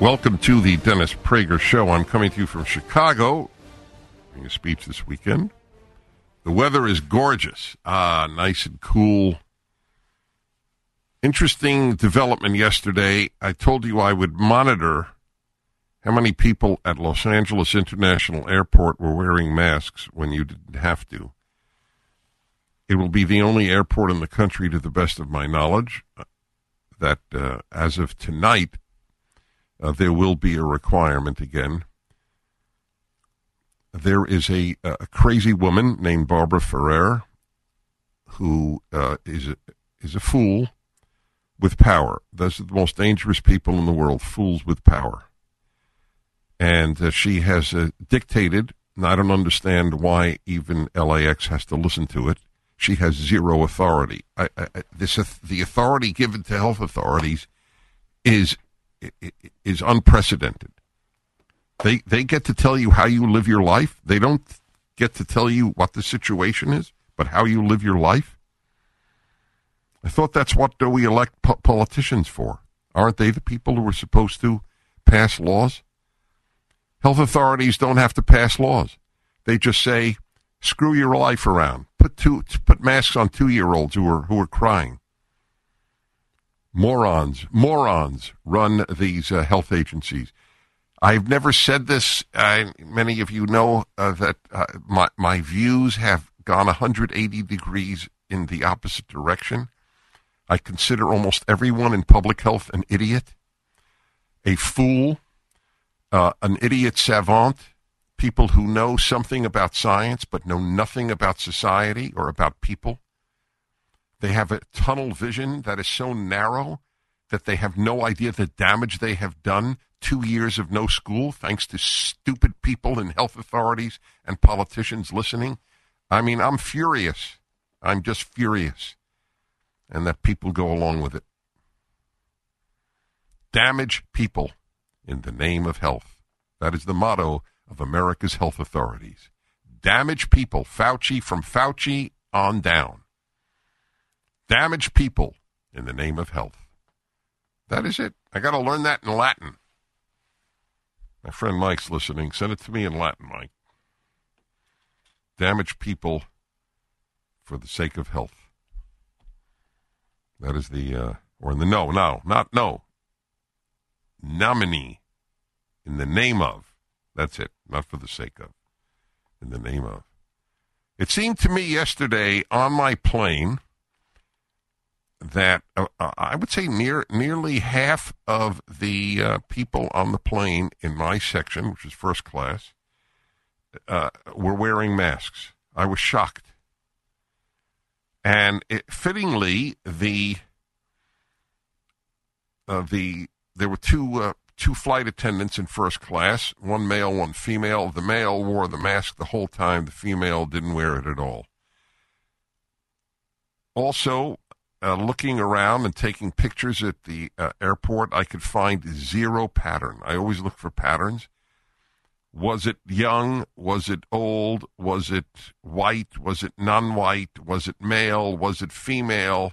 Welcome to the Dennis Prager Show. I'm coming to you from Chicago, giving a speech this weekend. The weather is gorgeous, ah, nice and cool. Interesting development yesterday. I told you I would monitor how many people at Los Angeles International Airport were wearing masks when you didn't have to. It will be the only airport in the country, to the best of my knowledge, that uh, as of tonight, uh, there will be a requirement again. There is a, a crazy woman named Barbara Ferrer who uh, is a, is a fool with power. Those are the most dangerous people in the world, fools with power. And uh, she has uh, dictated, and I don't understand why even LAX has to listen to it. She has zero authority. I, I, this the authority given to health authorities is is unprecedented. They they get to tell you how you live your life. They don't get to tell you what the situation is, but how you live your life. I thought that's what do we elect po- politicians for? Aren't they the people who are supposed to pass laws? Health authorities don't have to pass laws. They just say, "Screw your life around. Put two put masks on two year olds who are who are crying." Morons, morons run these uh, health agencies. I've never said this. I, many of you know uh, that uh, my, my views have gone 180 degrees in the opposite direction. I consider almost everyone in public health an idiot, a fool, uh, an idiot savant, people who know something about science but know nothing about society or about people. They have a tunnel vision that is so narrow that they have no idea the damage they have done. Two years of no school, thanks to stupid people and health authorities and politicians listening. I mean, I'm furious. I'm just furious. And that people go along with it. Damage people in the name of health. That is the motto of America's health authorities. Damage people. Fauci from Fauci on down damage people in the name of health. That is it. I got to learn that in Latin. My friend Mike's listening. Send it to me in Latin, Mike. Damage people for the sake of health. That is the, uh, or in the no, no, not no. Nomine. In the name of. That's it. Not for the sake of. In the name of. It seemed to me yesterday on my plane that uh, uh, I would say near nearly half of the uh, people on the plane in my section, which is first class, uh, were wearing masks. I was shocked, and it, fittingly, the uh, the there were two uh, two flight attendants in first class, one male, one female. The male wore the mask the whole time. The female didn't wear it at all. Also, uh, looking around and taking pictures at the uh, airport, I could find zero pattern. I always look for patterns. Was it young? Was it old? Was it white? Was it non-white? Was it male? Was it female?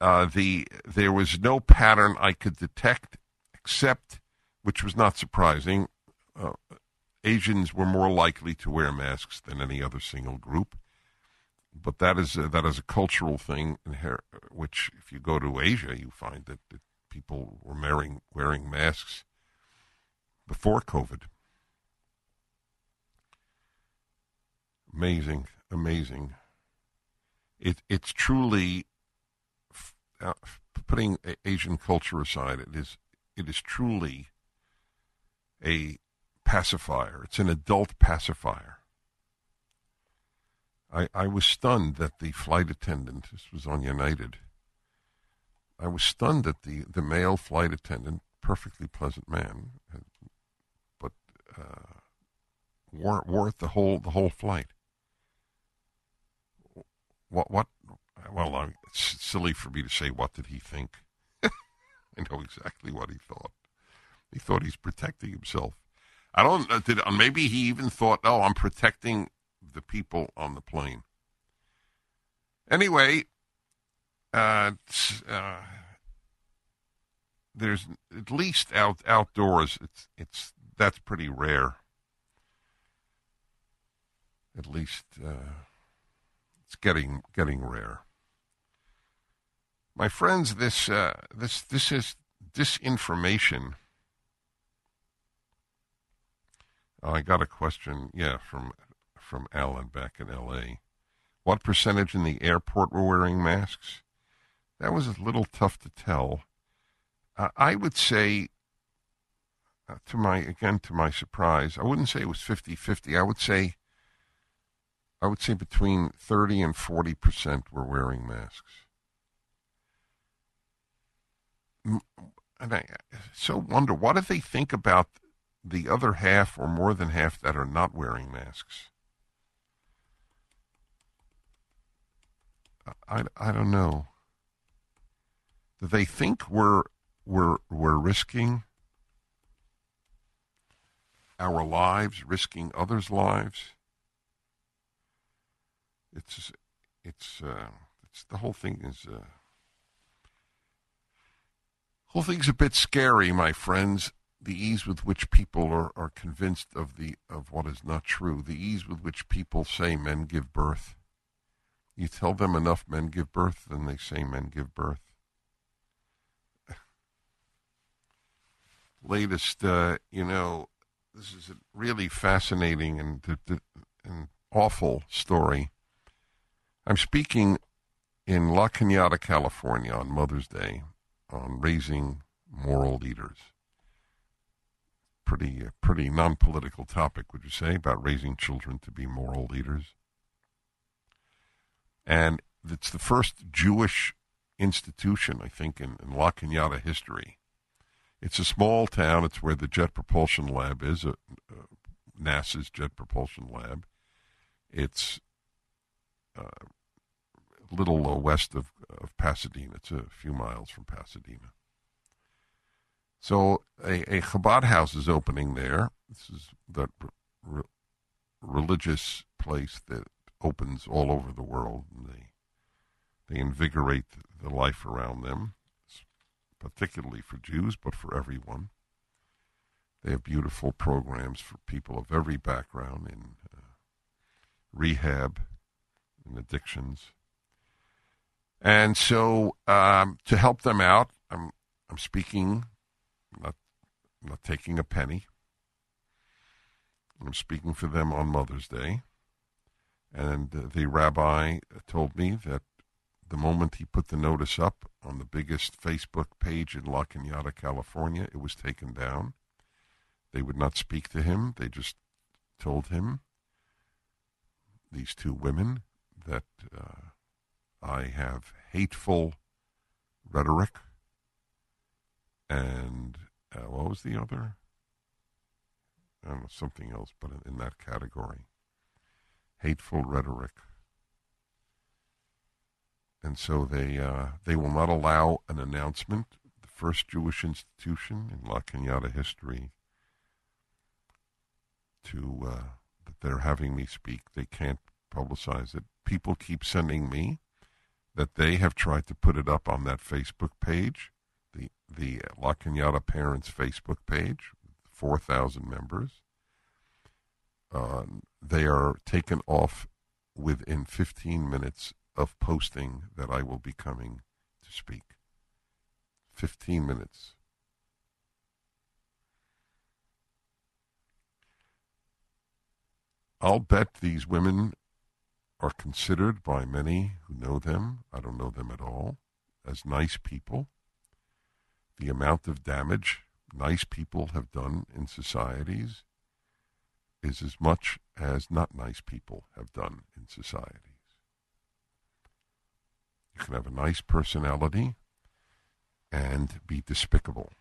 Uh, the there was no pattern I could detect, except, which was not surprising, uh, Asians were more likely to wear masks than any other single group but that is a, that is a cultural thing, which if you go to Asia, you find that, that people were wearing wearing masks before COVID. Amazing, amazing. It it's truly uh, putting Asian culture aside. It is it is truly a pacifier. It's an adult pacifier. I I was stunned that the flight attendant. This was on United. I was stunned that the the male flight attendant, perfectly pleasant man, but uh, wore wore it the whole the whole flight what what well uh, it's silly for me to say what did he think i know exactly what he thought he thought he's protecting himself i don't uh, did uh, maybe he even thought oh i'm protecting the people on the plane anyway uh, uh there's at least out outdoors it's it's that's pretty rare at least uh, it's getting getting rare. My friends, this uh, this this is disinformation. Oh, I got a question, yeah, from from Alan back in L.A. What percentage in the airport were wearing masks? That was a little tough to tell. Uh, I would say, uh, to my again to my surprise, I wouldn't say it was 50-50. I would say I would say between 30 and 40 percent were wearing masks. And I so wonder, what do they think about the other half or more than half that are not wearing masks? I, I don't know. Do they think we're, we're, we're risking our lives, risking others' lives? it's it's uh, it's the whole thing is uh, whole thing's a bit scary, my friends. The ease with which people are, are convinced of the of what is not true. The ease with which people say men give birth. You tell them enough men give birth, then they say men give birth. Latest, uh, you know, this is a really fascinating and, and awful story I'm speaking in La Cañada, California on Mother's Day on raising moral leaders. Pretty, uh, pretty non-political topic, would you say, about raising children to be moral leaders? And it's the first Jewish institution, I think, in, in La Cañada history. It's a small town. It's where the Jet Propulsion Lab is, uh, uh, NASA's Jet Propulsion Lab. It's uh, a little uh, west of, of Pasadena. It's a few miles from Pasadena. So a, a Chabad house is opening there. This is that re- religious place that opens all over the world. And they they invigorate the life around them, particularly for Jews, but for everyone. They have beautiful programs for people of every background in uh, rehab, in addictions, and so um, to help them out, I'm I'm speaking, not not taking a penny. I'm speaking for them on Mother's Day, and the rabbi told me that the moment he put the notice up on the biggest Facebook page in La Cañada, California, it was taken down. They would not speak to him. They just told him, these two women, that uh, I have hateful rhetoric. And uh, what was the other? I don't know, something else, but in, in that category. Hateful rhetoric. And so they uh, they will not allow an announcement. The first Jewish institution in La Cañada history to uh, that they're having me speak. They can't publicize it. People keep sending me that they have tried to put it up on that Facebook page, the the La Cañada Parents Facebook page, four thousand members. Uh, they are taken off within 15 minutes of posting that I will be coming to speak. 15 minutes. I'll bet these women are considered by many who know them, I don't know them at all, as nice people. The amount of damage nice people have done in societies is as much as not nice people have done in societies. You can have a nice personality and be despicable.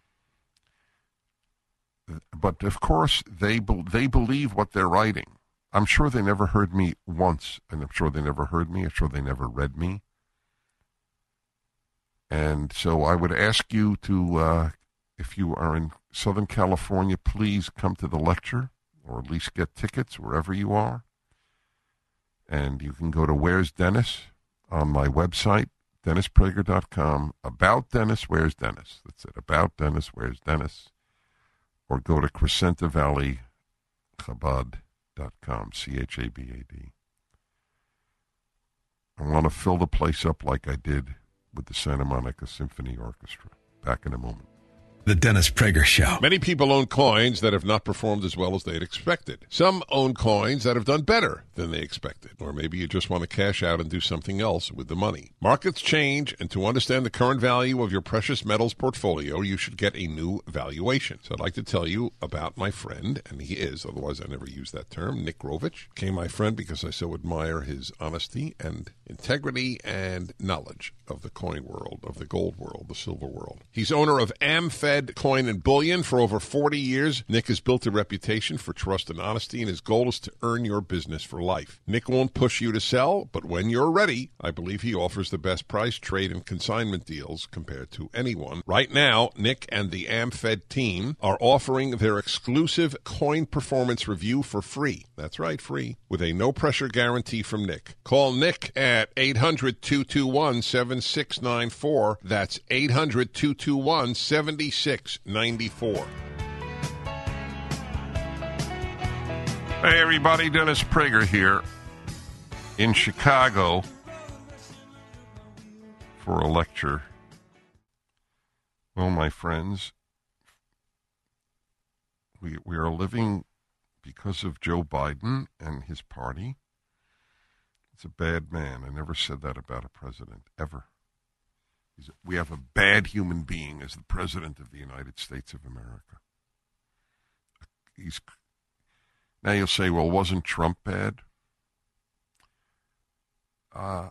But of course, they be- they believe what they're writing. I'm sure they never heard me once, and I'm sure they never heard me. I'm sure they never read me. And so I would ask you to, uh, if you are in Southern California, please come to the lecture, or at least get tickets wherever you are. And you can go to Where's Dennis on my website, DennisPrager.com. About Dennis, Where's Dennis? That's it. About Dennis, Where's Dennis? Or go to Crescenta Valley Chabad.com, C H A B A D. I want to fill the place up like I did with the Santa Monica Symphony Orchestra. Back in a moment. The Dennis Prager Show. Many people own coins that have not performed as well as they'd expected. Some own coins that have done better than they expected. Or maybe you just want to cash out and do something else with the money. Markets change, and to understand the current value of your precious metals portfolio, you should get a new valuation. So I'd like to tell you about my friend, and he is, otherwise I never use that term, Nick Grovich. Became my friend because I so admire his honesty and integrity and knowledge of the coin world, of the gold world, the silver world. He's owner of AmFed Coin and Bullion for over 40 years. Nick has built a reputation for trust and honesty, and his goal is to earn your business for life. Nick won't push you to sell, but when you're ready, I believe he offers the best price, trade, and consignment deals compared to anyone. Right now, Nick and the AmFed team are offering their exclusive coin performance review for free. That's right, free, with a no pressure guarantee from Nick. Call Nick at 800 221 7694. That's 800 221 7694. Hey, everybody, Dennis Prager here in Chicago for a lecture. Well, my friends, we, we are living because of Joe Biden and his party. It's a bad man. I never said that about a president, ever. We have a bad human being as the president of the United States of America. He's now you'll say, well, wasn't Trump bad? Uh,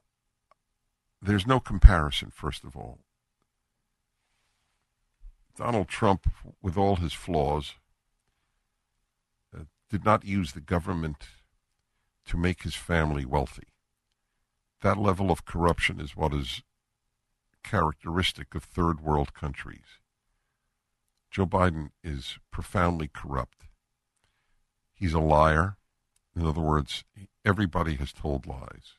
there's no comparison, first of all. Donald Trump, with all his flaws, uh, did not use the government to make his family wealthy. That level of corruption is what is characteristic of third world countries. Joe Biden is profoundly corrupt. He's a liar. In other words, everybody has told lies,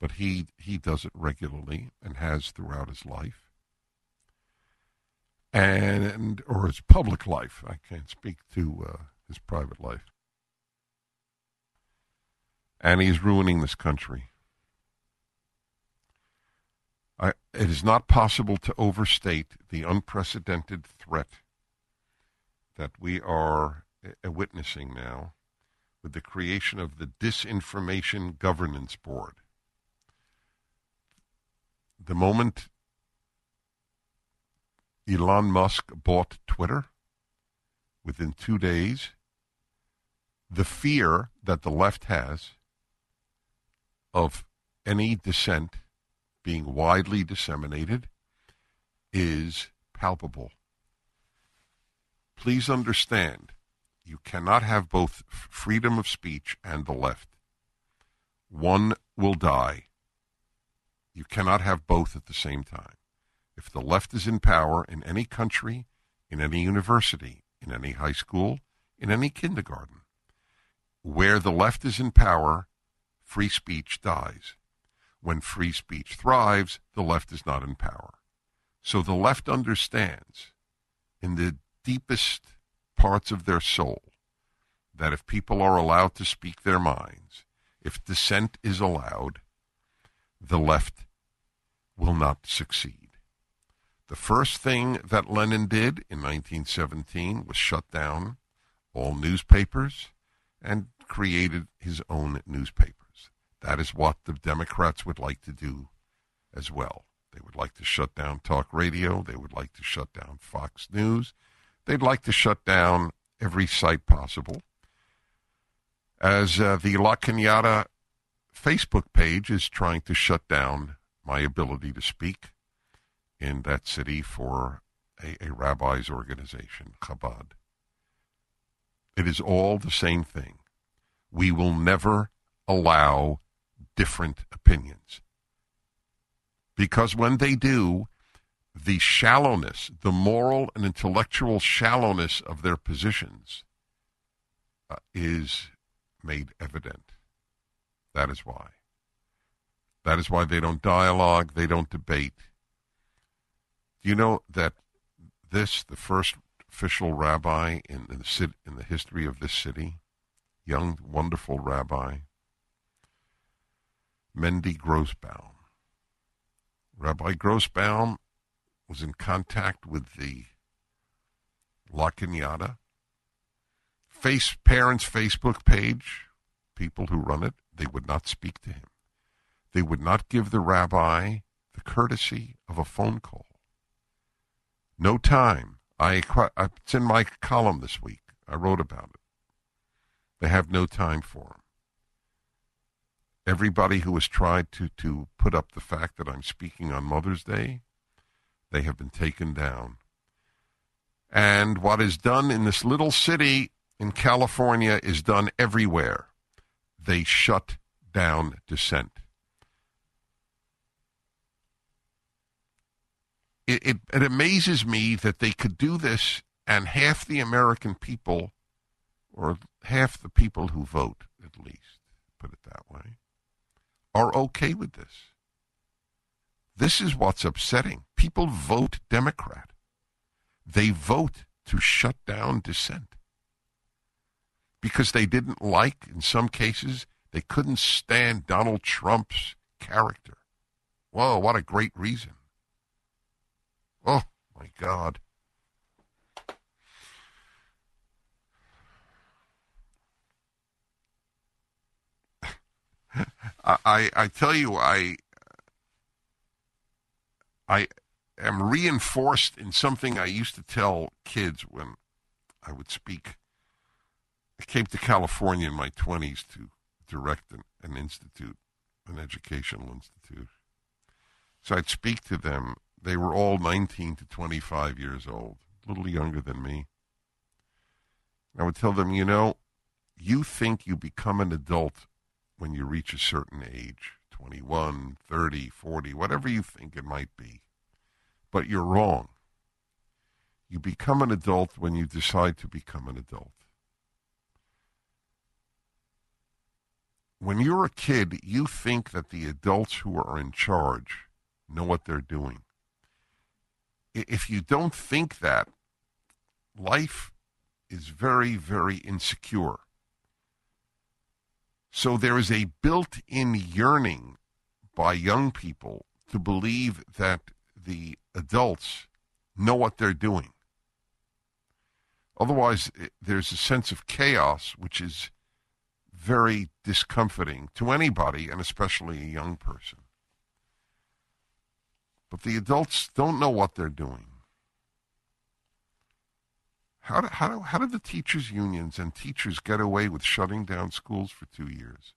but he he does it regularly and has throughout his life, and, or his public life. I can't speak to uh, his private life, and he's ruining this country. It is not possible to overstate the unprecedented threat that we are uh, witnessing now with the creation of the Disinformation Governance Board. The moment Elon Musk bought Twitter, within two days, the fear that the left has of any dissent being widely disseminated is palpable. Please understand, you cannot have both freedom of speech and the left. One will die. You cannot have both at the same time. If the left is in power in any country, in any university, in any high school, in any kindergarten, where the left is in power, free speech dies. When free speech thrives, the left is not in power. So the left understands in the deepest parts of their soul that if people are allowed to speak their minds, if dissent is allowed, the left will not succeed. The first thing that Lenin did in 1917 was shut down all newspapers and created his own newspapers. That is what the Democrats would like to do as well. They would like to shut down talk radio. They would like to shut down Fox News. They'd like to shut down every site possible. As uh, the La Cañada Facebook page is trying to shut down my ability to speak in that city for a, a rabbi's organization, Chabad. It is all the same thing. We will never allow different opinions. Because when they do, the shallowness, the moral and intellectual shallowness of their positions uh, is made evident. That is why. That is why they don't dialogue, they don't debate, do you know that this, the first official rabbi in, in, the, in the history of this city, young, wonderful rabbi, Mendy Grossbaum. Rabbi Grossbaum was in contact with the La Cañada face parents' Facebook page, people who run it, they would not speak to him. They would not give the rabbi the courtesy of a phone call. No time. I it's in my column this week. I wrote about it. They have no time for him. Everybody who has tried to, to put up the fact that I'm speaking on Mother's Day, they have been taken down. And what is done in this little city in California is done everywhere. They shut down dissent. it, it, it amazes me that they could do this and half the American people, or half the people who vote, at least, put it that way, are okay with this. This is what's upsetting. People vote Democrat. They vote to shut down dissent because they didn't like, in some cases, they couldn't stand Donald Trump's character. Whoa, what a great reason. Oh, my God. I, I tell you, I I am reinforced in something I used to tell kids when I would speak. I came to California in my 20s to direct an, an institute, an educational institute. So I'd speak to them they were all 19 to 25 years old, a little younger than me. I would tell them, you know, you think you become an adult when you reach a certain age 21, 30, 40, whatever you think it might be. But you're wrong. You become an adult when you decide to become an adult. When you're a kid, you think that the adults who are in charge know what they're doing if you don't think that, life is very, very insecure. So there is a built in yearning by young people to believe that the adults know what they're doing. Otherwise, eh, there's a sense of chaos, which is very discomforting to anybody, and especially a young person. But the adults don't know what they're doing. How, do, how, do, how did the teachers' unions and teachers get away with shutting down schools for two years?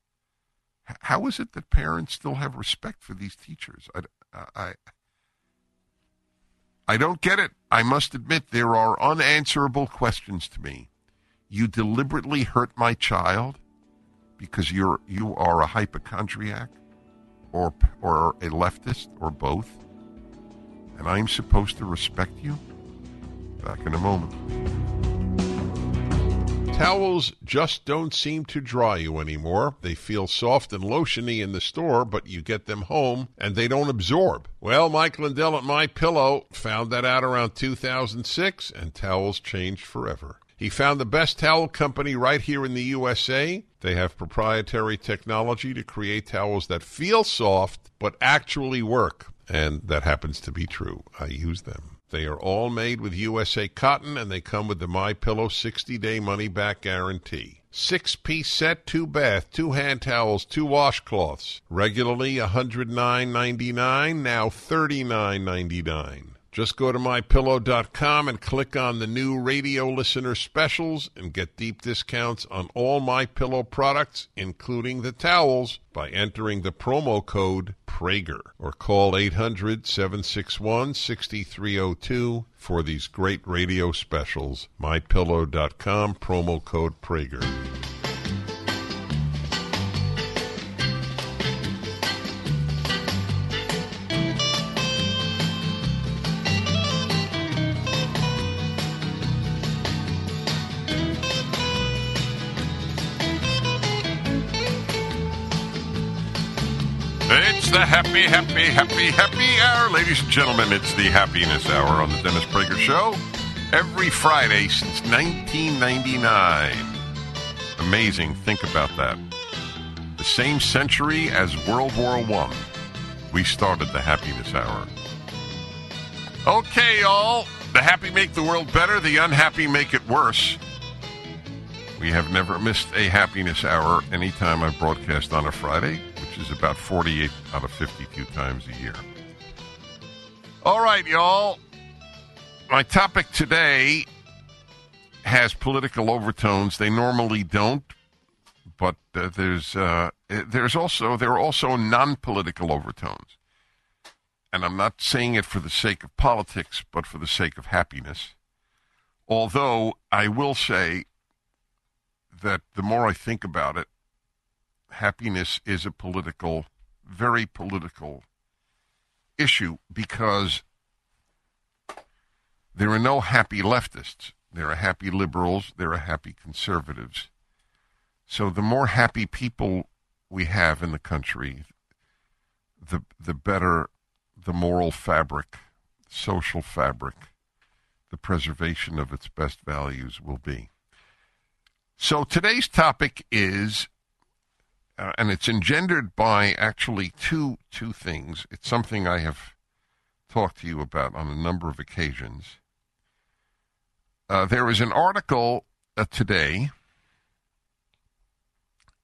How is it that parents still have respect for these teachers? I, I, I don't get it. I must admit, there are unanswerable questions to me. You deliberately hurt my child because you're you are a hypochondriac, or or a leftist, or both and I'm supposed to respect you? Back in a moment. Towels just don't seem to dry you anymore. They feel soft and lotiony in the store, but you get them home and they don't absorb. Well, Mike Lindell at My Pillow found that out around 2006, and towels changed forever. He found the best towel company right here in the USA. They have proprietary technology to create towels that feel soft but actually work. and that happens to be true. I use them. They are all made with USA cotton, and they come with the My Pillow 60-day money-back guarantee. Six-piece set, two bath, two hand towels, two washcloths. Regularly $109.99, now $39.99. Just go to mypillow.com and click on the new radio listener specials and get deep discounts on all my pillow products, including the towels, by entering the promo code Prager or call 800-761-6302 for these great radio specials. mypillow.com promo code Prager. Happy, happy, happy, hour. Ladies and gentlemen, it's the happiness hour on the Dennis Prager Show. Every Friday since 1999. Amazing. Think about that. The same century as World War One. We started the happiness hour. Okay, y'all. The happy make the world better, the unhappy make it worse. We have never missed a happiness hour anytime I broadcast on a Friday, which is about 48 out of 52 times a year. All right, y'all. My topic today has political overtones. They normally don't, but uh, there's uh, there's also there are also non-political overtones. And I'm not saying it for the sake of politics, but for the sake of happiness. Although I will say that the more I think about it, happiness is a political, very political issue because there are no happy leftists. There are happy liberals. There are happy conservatives. So the more happy people we have in the country, the the better the moral fabric, social fabric, the preservation of its best values will be. So today's topic is, uh, and it's engendered by actually two two things. It's something I have talked to you about on a number of occasions. Uh, there is an article uh, today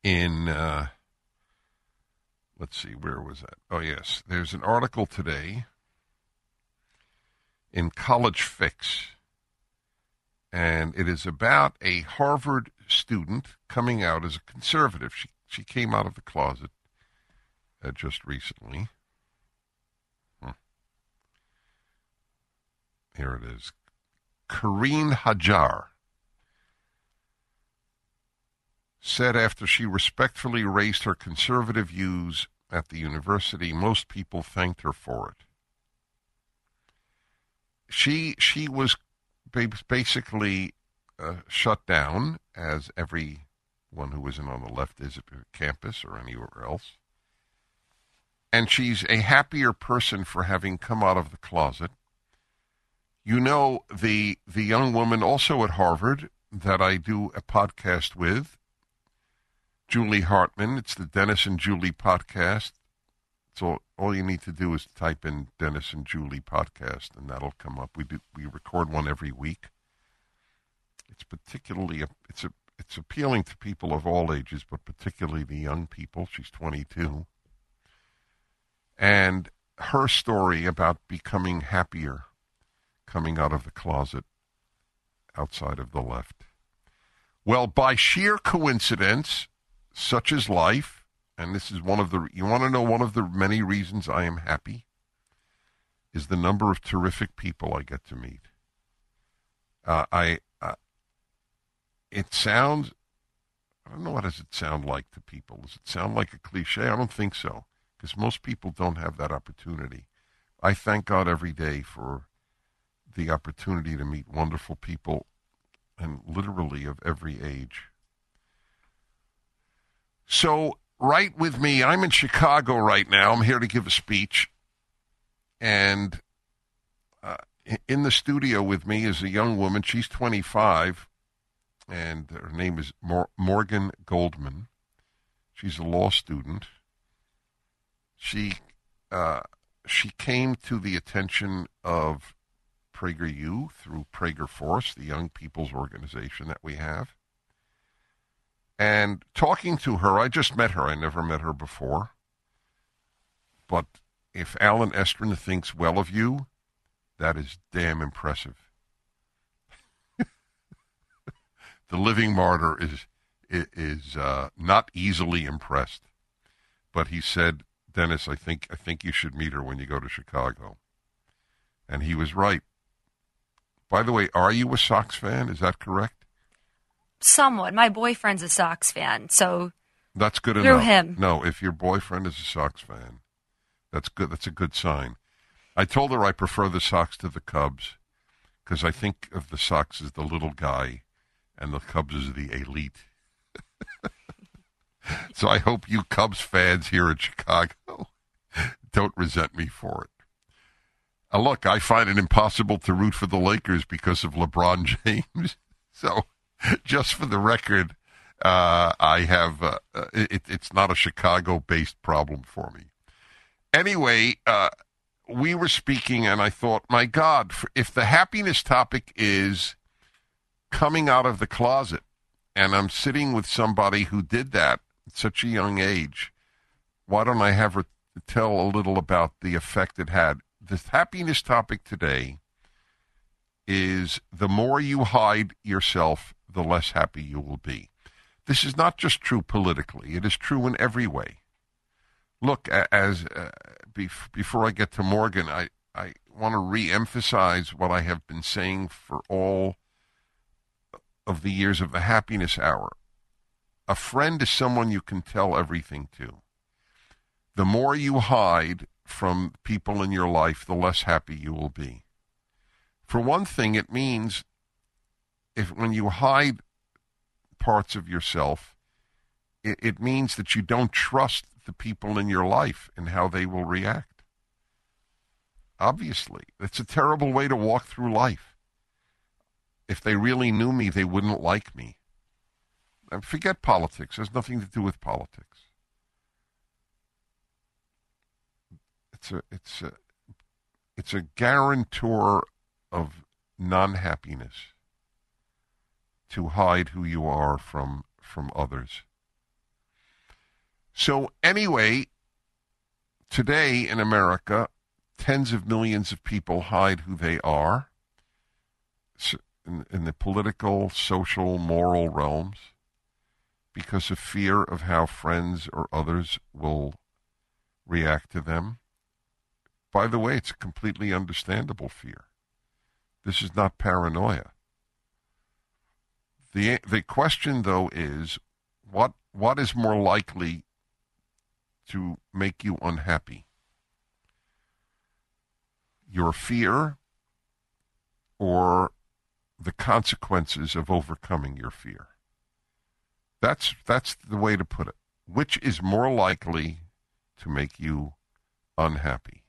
in, uh, let's see, where was that? Oh, yes, there's an article today in College Fix and it is about a Harvard student coming out as a conservative. She she came out of the closet uh, just recently. Hmm. Here it is. Karine Hajar said after she respectfully raised her conservative views at the university, most people thanked her for it. She she was basically uh, shut down, as everyone who isn't on the left is campus or anywhere else. And she's a happier person for having come out of the closet. You know the the young woman also at Harvard that I do a podcast with, Julie Hartman. It's the Dennis and Julie podcast. So all you need to do is type in Dennis and Julie podcast, and that'll come up. We do we record one every week. It's particularly a, it's a it's appealing to people of all ages, but particularly the young people. She's 22, and her story about becoming happier, coming out of the closet, outside of the left. Well, by sheer coincidence, such is life and this is one of the you want to know one of the many reasons I am happy is the number of terrific people I get to meet. Uh, I it sounds I don't know what does it sound like to people. Does it sound like a cliche? I don't think so because most people don't have that opportunity. I thank God every day for the opportunity to meet wonderful people and literally of every age. So right with me. I'm in Chicago right now. I'm here to give a speech. And uh, in the studio with me is a young woman. She's 25, and her name is Mor- Morgan Goldman. She's a law student. She uh, she came to the attention of PragerU through Prager Force, the young people's organization that we have. And talking to her, I just met her. I never met her before. But if Allen Estrin thinks well of you, that is damn impressive. The living martyr is is uh, not easily impressed, but he said, "Dennis, I think I think you should meet her when you go to Chicago," and he was right. By the way, are you a Sox fan? Is that correct? Somewhat. My boyfriend's a Sox fan, so that's good through enough. him. No, if your boyfriend is a Sox fan, that's good. That's a good sign. I told her I prefer the Sox to the Cubs because I think of the Sox as the little guy and the Cubs as the elite. so I hope you Cubs fans here in Chicago don't resent me for it. Uh, look, I find it impossible to root for the Lakers because of LeBron James. so, just for the record, uh, I have uh, uh it, it's not a Chicago-based problem for me. Anyway, uh, we were speaking, and I thought, my God, if the happiness topic is coming out of the closet, and I'm sitting with somebody who did that at such a young age, why don't I have her tell a little about the effect it had? The happiness topic today is the more you hide yourself, the less happy you will be. This is not just true politically, it is true in every way look, as uh, before I get to Morgan, I, I want to re-emphasize what I have been saying for all of the years of the happiness hour. A friend is someone you can tell everything to. The more you hide from people in your life, the less happy you will be. For one thing, it means if when you hide parts of yourself, it, it means that you don't trust the people in your life and how they will react. Obviously, it's a terrible way to walk through life. If they really knew me, they wouldn't like me. And forget politics. It has nothing to do with politics. It's a it's a it's a guarantor of non-happiness to hide who you are from from others. So, anyway, today in America, tens of millions of people hide who they are in, in, the political, social, moral realms because of fear of how friends or others will react to them. By the way, it's a completely understandable fear. This is not paranoia. The, the question, though, is what, what is more likely to make you unhappy? Your fear or the consequences of overcoming your fear? That's, that's the way to put it. Which is more likely to make you unhappy?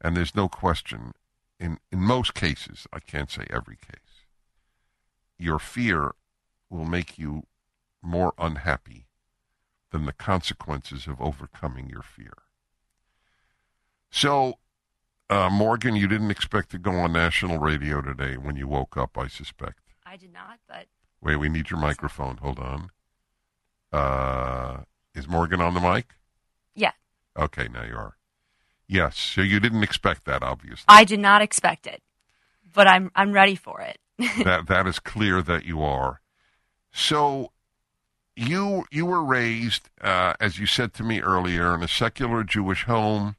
And there's no question, in, in most cases, I can't say every case, your fear will make you more unhappy than the consequences of overcoming your fear. So, uh, Morgan, you didn't expect to go on national radio today when you woke up, I suspect. I did not, but. Wait, we need your microphone. Hold on. Uh, is Morgan on the mic? Yeah. Okay, now you are. Yes, so you didn't expect that, obviously. I did not expect it, but I'm I'm ready for it. that that is clear that you are. So you you were raised, uh, as you said to me earlier, in a secular Jewish home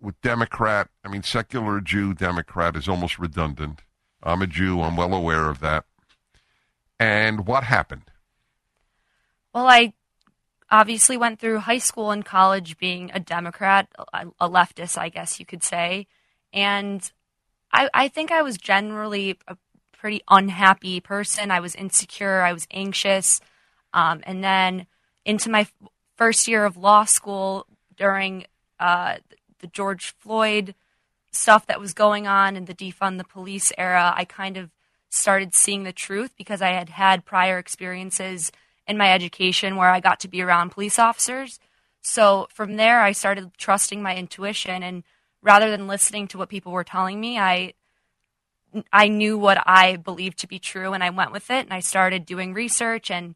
with Democrat. I mean, secular Jew Democrat is almost redundant. I'm a Jew. I'm well aware of that. And what happened? Well, I obviously went through high school and college being a Democrat, a leftist, I guess you could say, and I, I think I was generally a pretty unhappy person. I was insecure. I was anxious. Um, and then into my first year of law school during uh, the George Floyd stuff that was going on in the defund the police era, I kind of started seeing the truth because I had had prior experiences in my education where I got to be around police officers. So from there, I started trusting my intuition, and rather than listening to what people were telling me, I I knew what I believed to be true, and I went with it. And I started doing research, and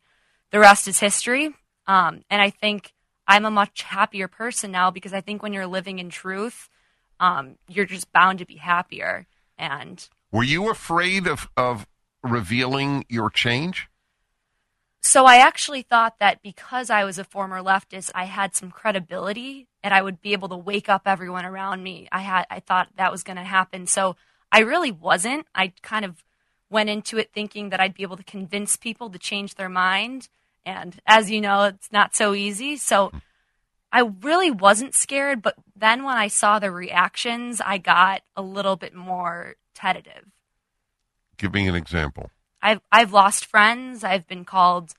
the rest is history. Um, and I think I'm a much happier person now because I think when you're living in truth, um, you're just bound to be happier. And were you afraid of of revealing your change? So I actually thought that because I was a former leftist, I had some credibility and I would be able to wake up everyone around me. I had I thought that was going to happen. So I really wasn't. I kind of went into it thinking that I'd be able to convince people to change their mind. And as you know, it's not so easy. So I really wasn't scared, but then when I saw the reactions, I got a little bit more tentative. Give me an example. I've I've lost friends. I've been called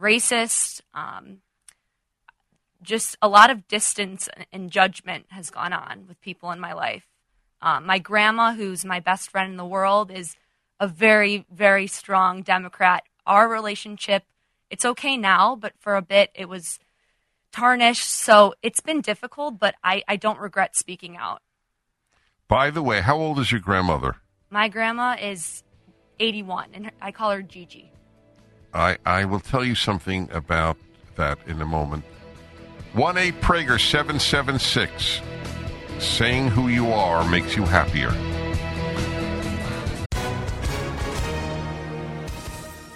racist. Um, just a lot of distance and judgment has gone on with people in my life. Um, my grandma, who's my best friend in the world, is a very very strong Democrat. Our relationship, it's okay now, but for a bit it was tarnished. So it's been difficult, but I, I don't regret speaking out. By the way, how old is your grandmother? My grandma is 81, and I call her Gigi. I, I will tell you something about that in a moment. 1 8 Prager 776. Saying who you are makes you happier.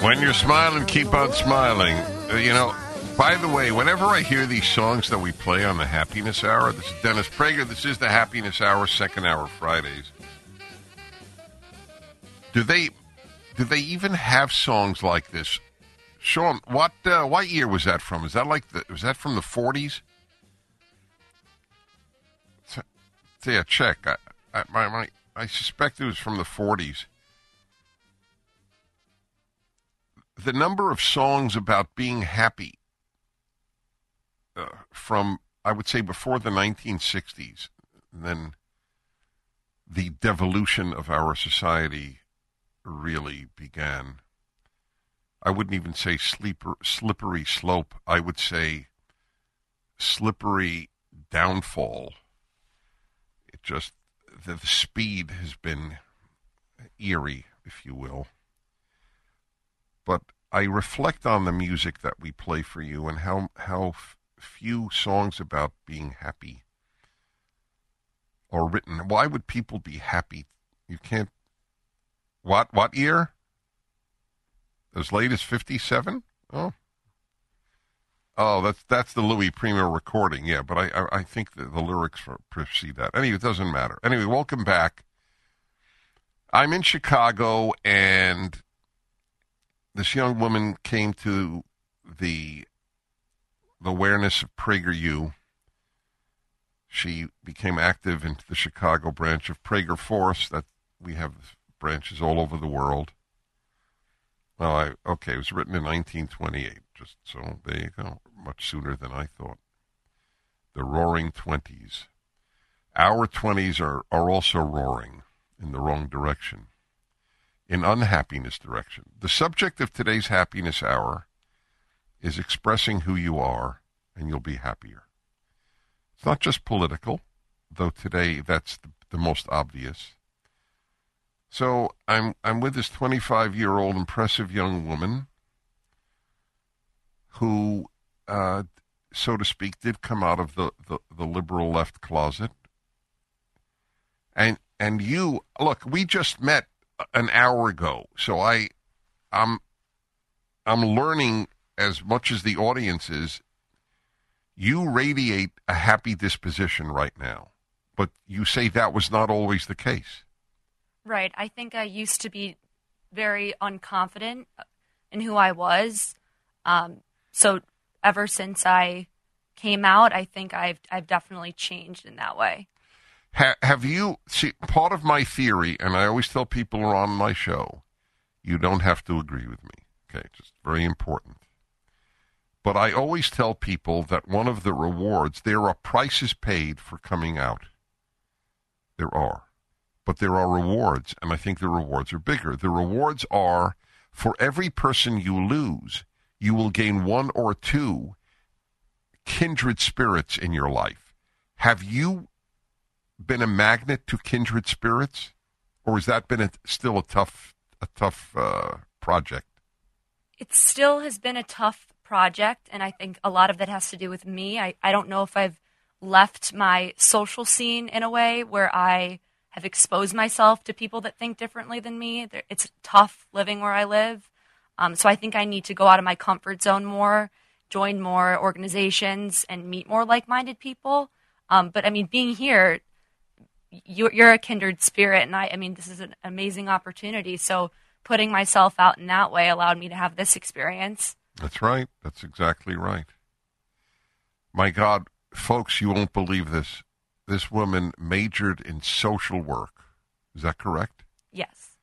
When you're smiling, keep on smiling. Uh, you know, by the way, whenever I hear these songs that we play on the Happiness Hour, this is Dennis Prager. This is the Happiness Hour, second hour Fridays. Do they do they even have songs like this? Sean, what uh, what year was that from? Is that like the was that from the forties? Yeah, check. I, I, my, my, I suspect it was from the forties. The number of songs about being happy uh, from, I would say, before the 1960s, then the devolution of our society really began. I wouldn't even say sleeper, slippery slope. I would say slippery downfall. It just, the, the speed has been eerie, if you will. But I reflect on the music that we play for you and how, how few songs about being happy are written. Why would people be happy? You can't. What what year? As late as fifty seven? Oh. Oh, that's that's the Louis Prima recording, yeah. But I I, I think the, the lyrics precede that. Anyway, it doesn't matter. Anyway, welcome back. I'm in Chicago, and this young woman came to the awareness of PragerU. She became active in the Chicago branch of Prager Force. That we have branches all over the world. Well, I okay, it was written in 1928. Just so there you go, much sooner than I thought. The Roaring Twenties. Our twenties are are also roaring in the wrong direction, in unhappiness direction. The subject of today's happiness hour is expressing who you are, and you'll be happier. It's not just political, though today that's the, the most obvious. So I'm I'm with this 25 year old impressive young woman who uh, so to speak, did come out of the, the, the liberal left closet. And and you look, we just met an hour ago, so I I'm I'm learning as much as the audience is. You radiate a happy disposition right now, but you say that was not always the case. Right. I think I used to be very unconfident in who I was. Um, so ever since I came out, I think I've I've definitely changed in that way. Ha- have you see part of my theory, and I always tell people who are on my show, you don't have to agree with me. Okay, just very important. But I always tell people that one of the rewards there are prices paid for coming out. There are. But there are rewards, and I think the rewards are bigger. The rewards are for every person you lose, you will gain one or two kindred spirits in your life. Have you been a magnet to kindred spirits, or has that been a, still a tough a tough uh, project? It still has been a tough project, and I think a lot of that has to do with me. I, I don't know if I've left my social scene in a way where I have exposed myself to people that think differently than me. It's tough living where I live. Um, so I think I need to go out of my comfort zone more, join more organizations, and meet more like minded people. Um, but I mean, being here, you're, you're a kindred spirit, and I, I mean, this is an amazing opportunity. So putting myself out in that way allowed me to have this experience. That's right. That's exactly right. My God, folks, you won't believe this. This woman majored in social work. Is that correct? Yes.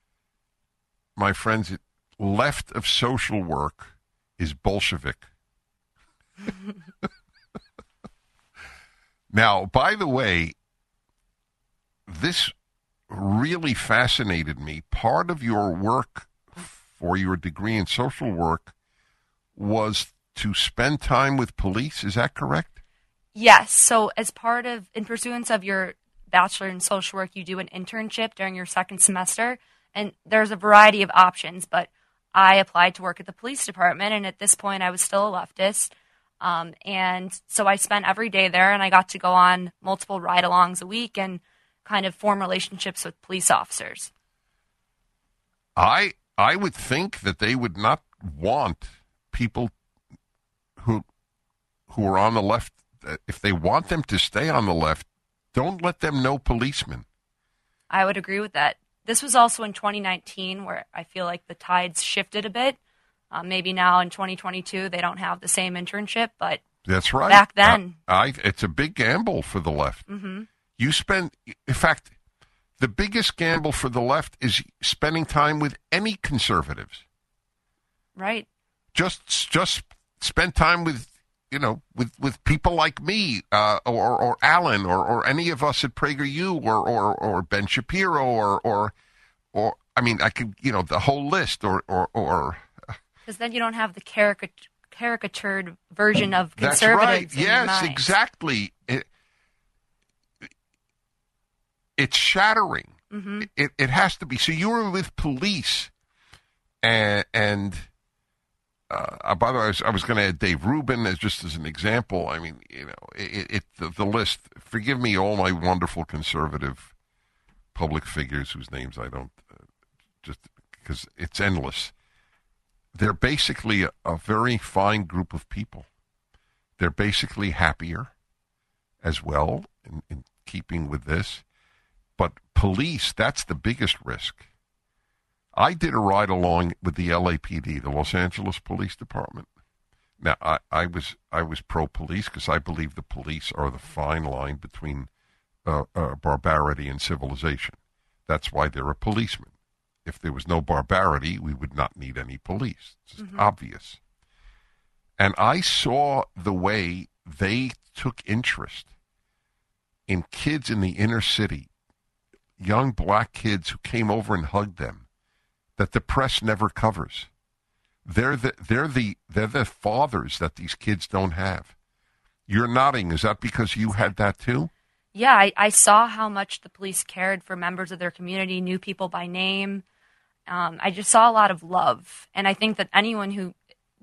My friends, left of social work is Bolshevik. now, by the way, this really fascinated me. Part of your work for your degree in social work was to spend time with police. Is that correct? Yes. So, as part of, in pursuance of your bachelor in social work, you do an internship during your second semester. And there's a variety of options, but I applied to work at the police department. And at this point, I was still a leftist. Um, and so I spent every day there and I got to go on multiple ride alongs a week and kind of form relationships with police officers. I I would think that they would not want people who who are on the left if they want them to stay on the left, don't let them know policemen. I would agree with that. This was also in 2019 where I feel like the tides shifted a bit. Uh, maybe now in 2022 they don't have the same internship, but that's right. Back then, I, I it's a big gamble for the left. Mm-hmm. You spend, in fact, the biggest gamble for the left is spending time with any conservatives. Right. Just, just spend time with, you know, with, with people like me, uh, or, or Allen, or, or any of us at PragerU, or, or, or Ben Shapiro, or, or, or, I mean, I could, you know, the whole list, or, or, or. Because then you don't have the caricature caricatured version of conservatives. That's right. Yes, exactly. It, it's shattering. Mm-hmm. It, it has to be. So you were with police, and, and uh, by the way, I was, was going to add Dave Rubin as just as an example. I mean, you know, it, it the, the, list. Forgive me, all my wonderful conservative public figures whose names I don't uh, just because it's endless. They're basically a, a very fine group of people. They're basically happier as well in, in keeping with this. But police, that's the biggest risk. I did a ride along with the LAPD, the Los Angeles Police Department. Now, I, I was I was pro police because I believe the police are the fine line between uh, uh, barbarity and civilization. That's why they're a policeman. If there was no barbarity, we would not need any police. It's mm-hmm. obvious. And I saw the way they took interest in kids in the inner city young black kids who came over and hugged them that the press never covers. They're the they're the they're the fathers that these kids don't have. You're nodding. Is that because you had that too? Yeah, I, I saw how much the police cared for members of their community, knew people by name. Um, I just saw a lot of love, and I think that anyone who,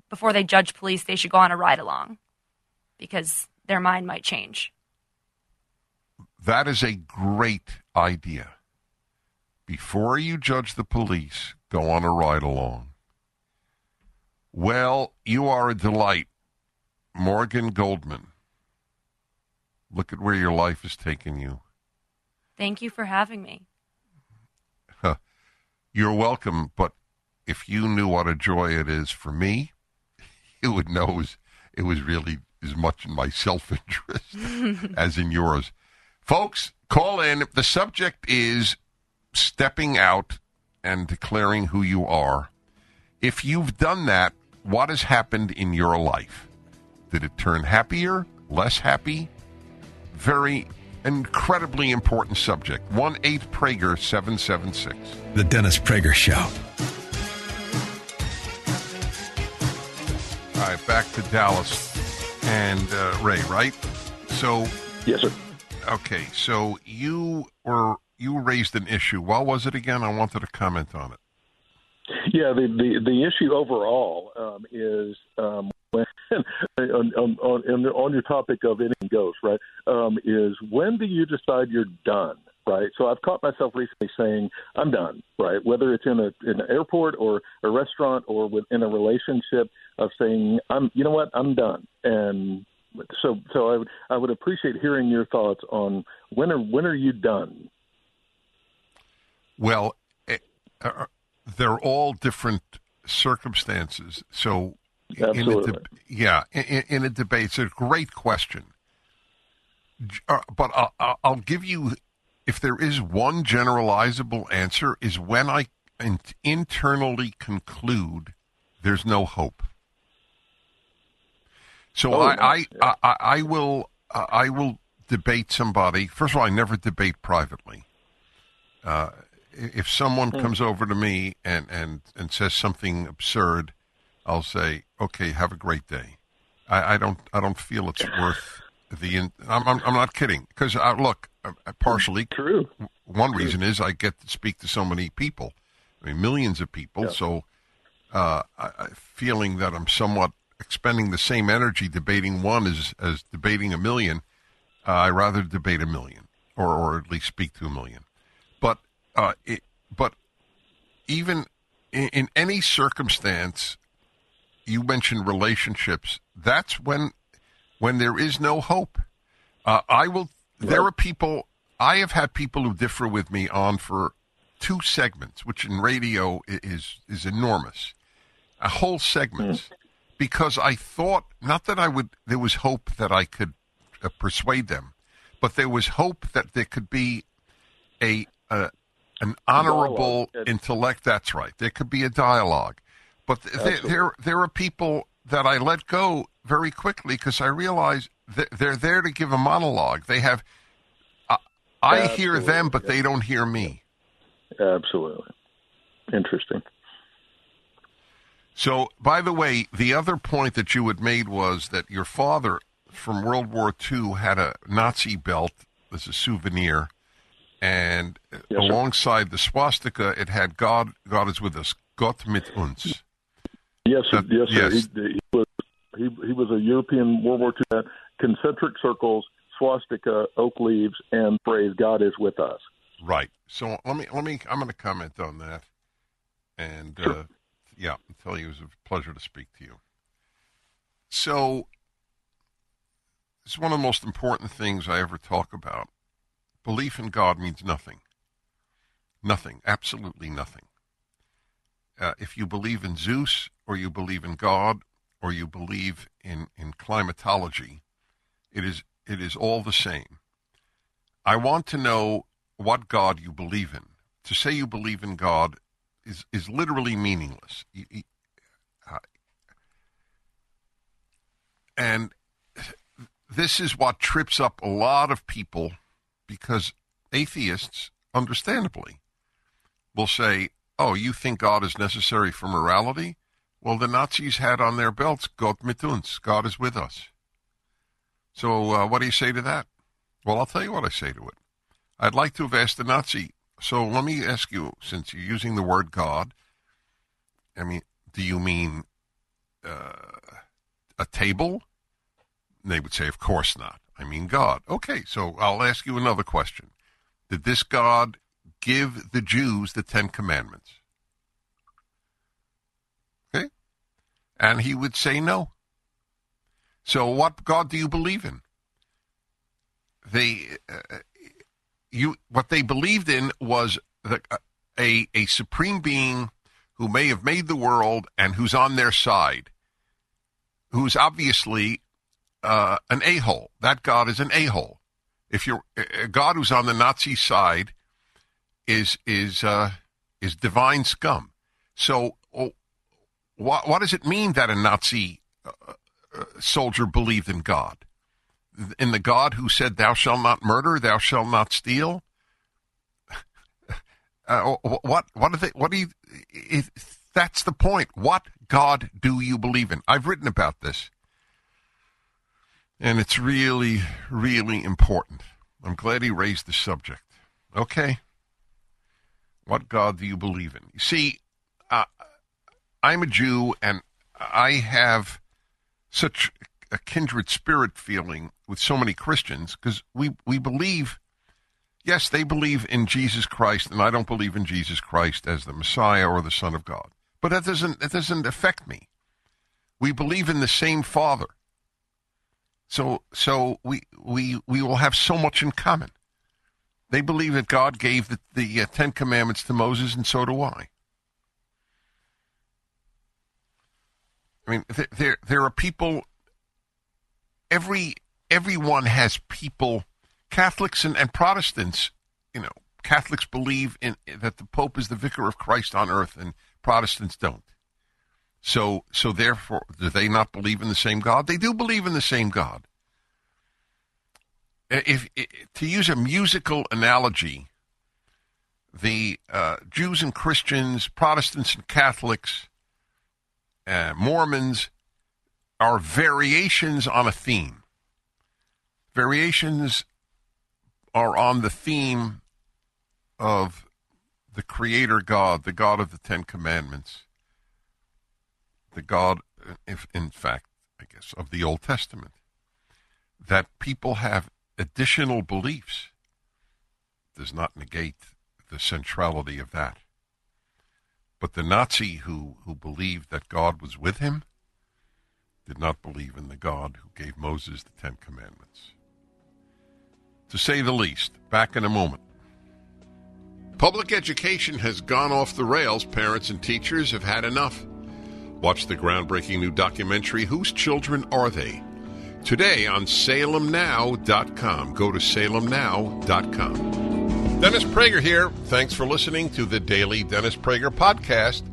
before they judge police, they should go on a ride along. because their mind might change. That is a great idea. Before you judge the police, go on a ride along. Well, you are a delight, Morgan Goldman. Look at where your life has taken you. Thank you for having me. You're welcome, but if you knew what a joy it is for me, you would know it was, it was really as much in my self interest as in yours. Folks, call in. The subject is stepping out and declaring who you are. If you've done that, what has happened in your life? Did it turn happier, less happy? Very incredibly important subject. 1 8 Prager 776. The Dennis Prager Show. All right, back to Dallas and uh, Ray, right? So, Yes, sir. Okay, so you were you raised an issue. What was it again? I wanted to comment on it. Yeah, the the, the issue overall um, is um, when, on, on, on, on your topic of anything goes, right? Um, is when do you decide you're done? Right. So I've caught myself recently saying I'm done. Right. Whether it's in a in an airport or a restaurant or within a relationship of saying I'm you know what I'm done and so so I would I would appreciate hearing your thoughts on when are when are you done? Well, eh, uh, they're all different circumstances. So, in a Absolutely. yeah, in, in a debate, it's a great question. Uh, but I'll, I'll- I'll give you, if there is one generalizable answer, is when I in- internally conclude there's no hope. So Oh, I, nice. I, I, I will, uh, I will debate somebody. First of all, I never debate privately. Uh, if someone comes over to me and, and, and says something absurd, I'll say, "Okay, have a great day." I, I don't I don't feel it's worth the. In, I'm, I'm I'm not kidding because I look uh, partially. True. One reason is I get to speak to so many people, I mean millions of people. Yeah. So, uh, I, I feeling that I'm somewhat expending the same energy debating one as as debating a million. Uh, I rather debate a million, or or at least speak to a million. But uh, it, but even in, in any circumstance, you mentioned relationships. That's when when there is no hope. Uh, I will. There are people. I have had people who differ with me on for two segments, which in radio is is enormous. A whole segments, because I thought not that I would. There was hope that I could uh, persuade them, but there was hope that there could be a, a an honorable intellect. That's right. There could be a dialogue, but th- there, there there are people that I let go very quickly because I realize they're there to give a monologue. They have. I I hear them, but they don't hear me. Absolutely. Interesting. So, by the way, the other point that you had made was that your father from World War II had a Nazi belt as a souvenir, and Yes, alongside the swastika, it had "God, God is with us, Gott mit uns." Yes. That- yes, sir. yes. He, he was he, he was a European World War II concentric circles, swastika, oak leaves, and phrase "God is with us." Right. So let me let me. I'm going to comment on that, and uh, Sure. Yeah, you it was a pleasure to speak to you. So it's one of the most important things I ever talk about. Belief in God means nothing. Nothing. Absolutely nothing. Uh, if you believe in Zeus, or you believe in God, or you believe in in climatology, it is it is all the same. I want to know what God you believe in. To say you believe in God is is literally meaningless. Uh, and this is what trips up a lot of people because atheists, understandably, will say, "Oh, you think God is necessary for morality? Well, the Nazis had on their belts "Gott mit uns," God is with us. So, uh, what do you say to that? Well, I'll tell you what I say to it. I'd like to have asked the Nazi. So let me ask you, since you're using the word God, I mean, do you mean uh, a table? They would say, Of course not. I mean God. Okay, so I'll ask you another question. Did this God give the Jews the Ten Commandments? Okay? And he would say no. So what God do you believe in? They, uh, you, what they believed in was the, uh, a, a supreme being who may have made the world and who's on their side, who's obviously uh, an a hole. That God is an a hole. If you're a God who's on the Nazi side, is is uh, is divine scum. So, oh, what what does it mean that a Nazi uh, uh, soldier believed in God? In the God who said, "Thou shalt not murder, thou shalt not steal." Uh, what what do they? What do you? If, that's the point. What God do you believe in? I've written about this, and it's really, really important. I'm glad he raised the subject. Okay, what God do you believe in? You see, uh, I'm a Jew, and I have such a kindred spirit feeling with so many Christians because we we believe Yes, they believe in Jesus Christ, and I don't believe in Jesus Christ as the Messiah or the Son of God. But that doesn't that doesn't affect me. We believe in the same Father. So so we we we will have so much in common. They believe that God gave the, the uh, Ten Commandments to Moses, and so do I. I mean, there there are people. Every everyone has people Catholics and, and Protestants, you know, Catholics believe in that the Pope is the vicar of Christ on earth, and Protestants don't. So, so therefore, do they not believe in the same God? They do believe in the same God. If, if to use a musical analogy, the uh, Jews and Christians, Protestants and Catholics, uh, Mormons are variations on a theme. Variations are on the theme of the Creator God, the God of the Ten Commandments, the God, if in fact, I guess, of the Old Testament, that people have additional beliefs does not negate the centrality of that. But the Nazi who, who believed that God was with him did not believe in the God who gave Moses the Ten Commandments to say the least. Back in a moment. Public education has gone off the rails. Parents and teachers have had enough. Watch the groundbreaking new documentary, Whose Children Are They? Today on salemnow.com. Go to salemnow.com. Dennis Prager here. Thanks for listening to the daily Dennis Prager podcast.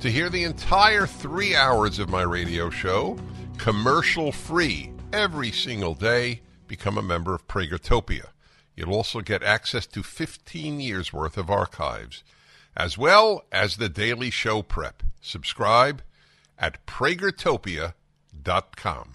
To hear the entire three hours of my radio show, commercial free, every single day, become a member of Pragertopia. You'll also get access to 15 years worth of archives, as well as the daily show prep. Subscribe at pragertopia.com.